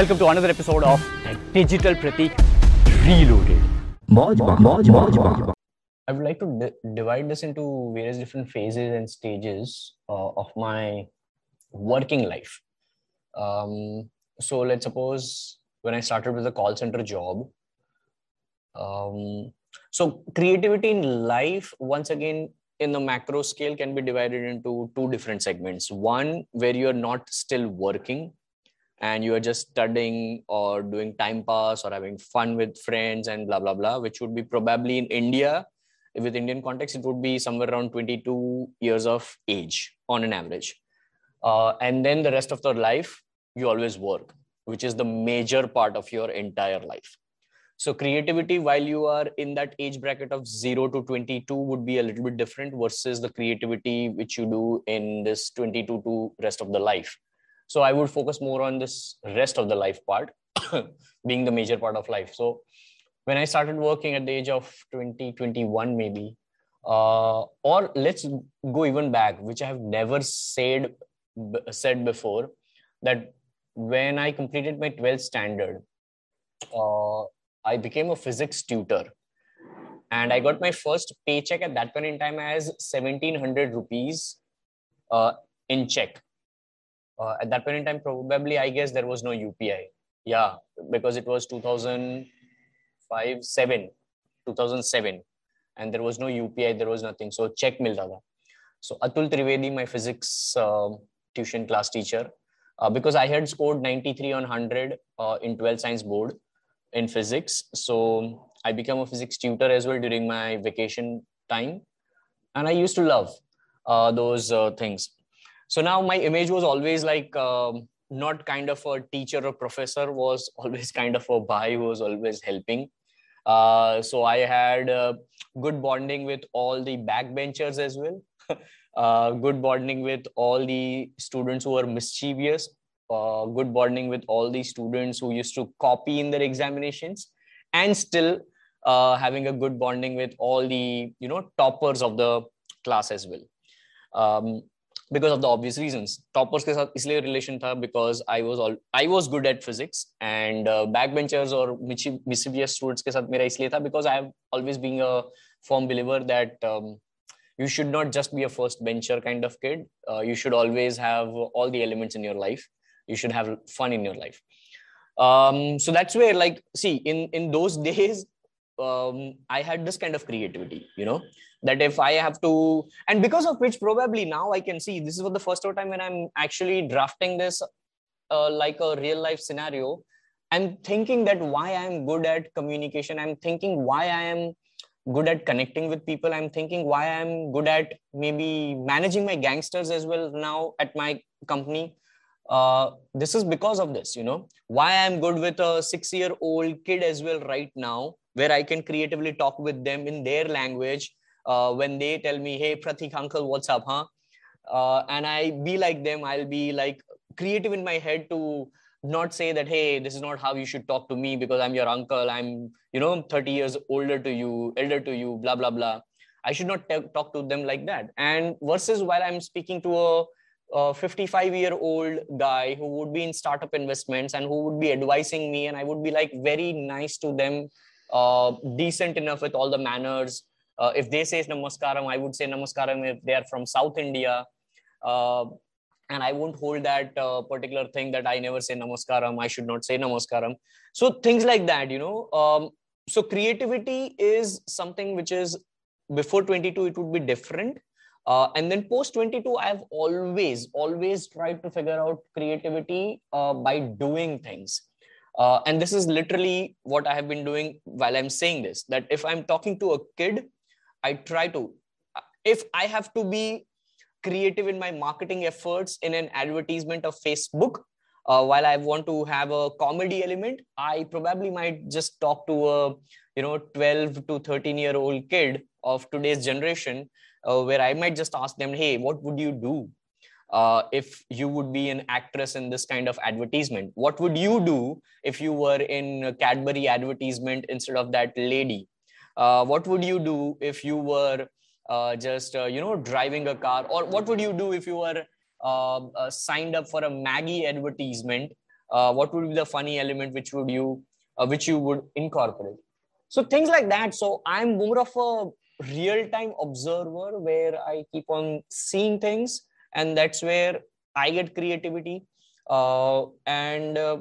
Welcome to another episode of Digital Pratik Reloaded. I would like to di- divide this into various different phases and stages uh, of my working life. Um, so let's suppose when I started with a call center job. Um, so creativity in life, once again, in the macro scale, can be divided into two different segments. One where you're not still working, and you are just studying or doing time pass or having fun with friends and blah blah blah which would be probably in india with indian context it would be somewhere around 22 years of age on an average. Uh, and then the rest of the life you always work which is the major part of your entire life. So creativity while you are in that age bracket of 0 to 22 would be a little bit different versus the creativity which you do in this 22 to rest of the life so i would focus more on this rest of the life part being the major part of life. So when i started working at the age of 20 21 maybe uh, or let's go even back which i have never said said before that when i completed my 12th standard uh, i became a physics tutor. And i got my first paycheck at that point in time as 1700 rupees uh, in check uh, at that point in time probably i guess there was no upi yeah because it was 2005 7 2007 and there was no upi there was nothing. So check milta so atul trivedi my physics uh, tuition class teacher uh, because i had scored 93 on 100 uh, in 12 science board in physics. So i became a physics tutor as well during my vacation time. And i used to love uh, those uh, things so now my image was always like um, not kind of a teacher or professor was always kind of a guy who was always helping. Uh, so i had uh, good bonding with all the backbenchers as well. Uh, good bonding with all the students who were mischievous. Uh, good bonding with all the students who used to copy in their examinations. And still uh, having a good bonding with all the you know toppers of the class as well. Um, because of the obvious reasons toppers के साथ इसलिए relation था because I was all I was good at physics and back benchers और मिसिवियस students के साथ मेरा इसलिए था because I have always being a form believer that you should not just be a first bencher kind of kid uh, you should always have all the elements in your life you should have fun in your life um, so that's where like see in in those days um, i had this kind of creativity you know that if i have to and because of which probably now i can see this is for the first time when i'm actually drafting this uh, like a real life scenario i'm thinking that why i'm good at communication i'm thinking why i am good at connecting with people i'm thinking why i'm good at maybe managing my gangsters as well now at my company. Uh, this is because of this you know why i'm good with a six year old kid as well right now where i can creatively talk with them in their language uh, when they tell me, "Hey, Pratik uncle, what's up, huh?" Uh, and I be like them. I'll be like creative in my head to not say that, "Hey, this is not how you should talk to me because I'm your uncle. I'm, you know, 30 years older to you, elder to you, blah blah blah." I should not t- talk to them like that. And versus while I'm speaking to a a 55 year old guy who would be in startup investments and who would be advising me and i would be like very nice to them uh, decent enough with all the manners uh, if they say namaskaram, I would say namaskaram if they are from South India. Uh, and I won't hold that uh, particular thing that I never say namaskaram. I should not say namaskaram. So things like that, you know. Um, so creativity is something which is before 22, it would be different. Uh, and then post 22, I've always, always tried to figure out creativity uh, by doing things. Uh, and this is literally what I have been doing while I'm saying this that if I'm talking to a kid, I try to. If I have to be creative in my marketing efforts in an advertisement of Facebook, uh, while I want to have a comedy element, I probably might just talk to a you know 12 to 13 year old kid of today's generation, uh, where I might just ask them, "Hey, what would you do uh, if you would be an actress in this kind of advertisement? What would you do if you were in Cadbury advertisement instead of that lady? uh, what would you do if you were uh, just uh, you know driving a car or what would you do if you were um, uh, signed up for a Maggi advertisement uh, what would be the funny element which would you which you would incorporate so things like that so i'm more of a real time observer where i keep on seeing things and that's where i get creativity uh, and uh,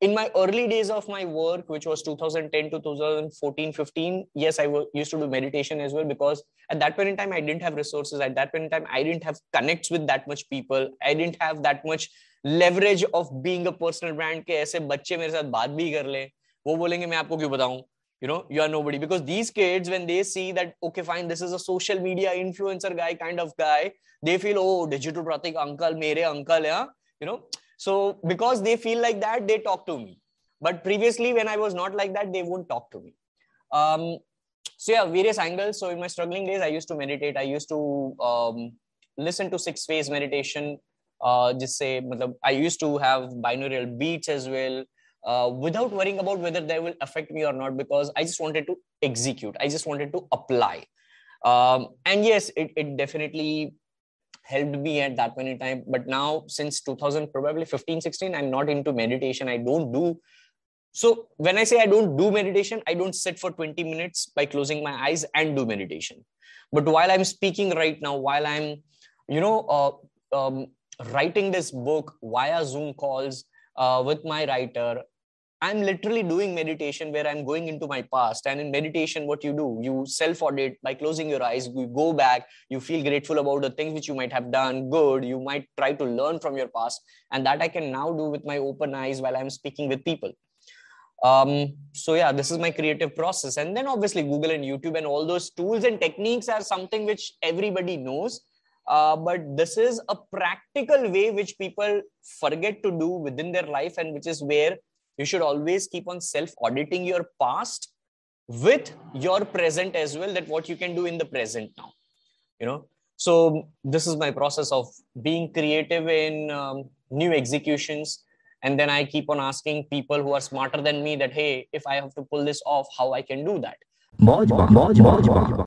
in my early days of my work which was 2010 to 2014 15 yes I w- used to do meditation as well because at that point in time i didn't have resources at that point in time i didn't have connects with that much people i didn't have that much leverage of being a personal brand के ऐसे बच्चे मेरे साथ बात भी कर ले वो बोलेंगे मैं आपको क्यों बताऊं You know you are nobody. Because these kids when they see that okay fine this is a social media influencer guy kind of guy they feel oh digital pratik uncle mere uncle yeah? You know? So because they feel like that they talk to me. But previously when i was not like that they won't talk to me. Um so yeah various angles. So in my struggling days i used to meditate. I used to um, listen to six phase meditation. Uh, just say I used to have binaural beats as well uh, without worrying about whether they will affect me or not because I just wanted to execute. I just wanted to apply. Um, and yes, it, it definitely helped me at that point in time. But now, since 2000, probably 15, 16, I'm not into meditation. I don't do. So when I say I don't do meditation, I don't sit for 20 minutes by closing my eyes and do meditation. But while I'm speaking right now, while I'm, you know, uh, um, writing this book via Zoom calls, uh, with my writer i'm literally doing meditation where i'm going into my past. And in meditation what you do you self audit by closing your eyes. You go back you feel grateful about the things which you might have done good. You might try to learn from your past. And that i can now do with my open eyes while i'm speaking with people. Um so yeah this is my creative process. And then obviously google and youtube and all those tools and techniques are something which everybody knows uh, but this is a practical way which people forget to do within their life and which is where you should always keep on self auditing your past with your present as well that what you can do in the present now you know so this is my process of being creative in um, new executions and then i keep on asking people who are smarter than me that hey if i have to pull this off how i can do that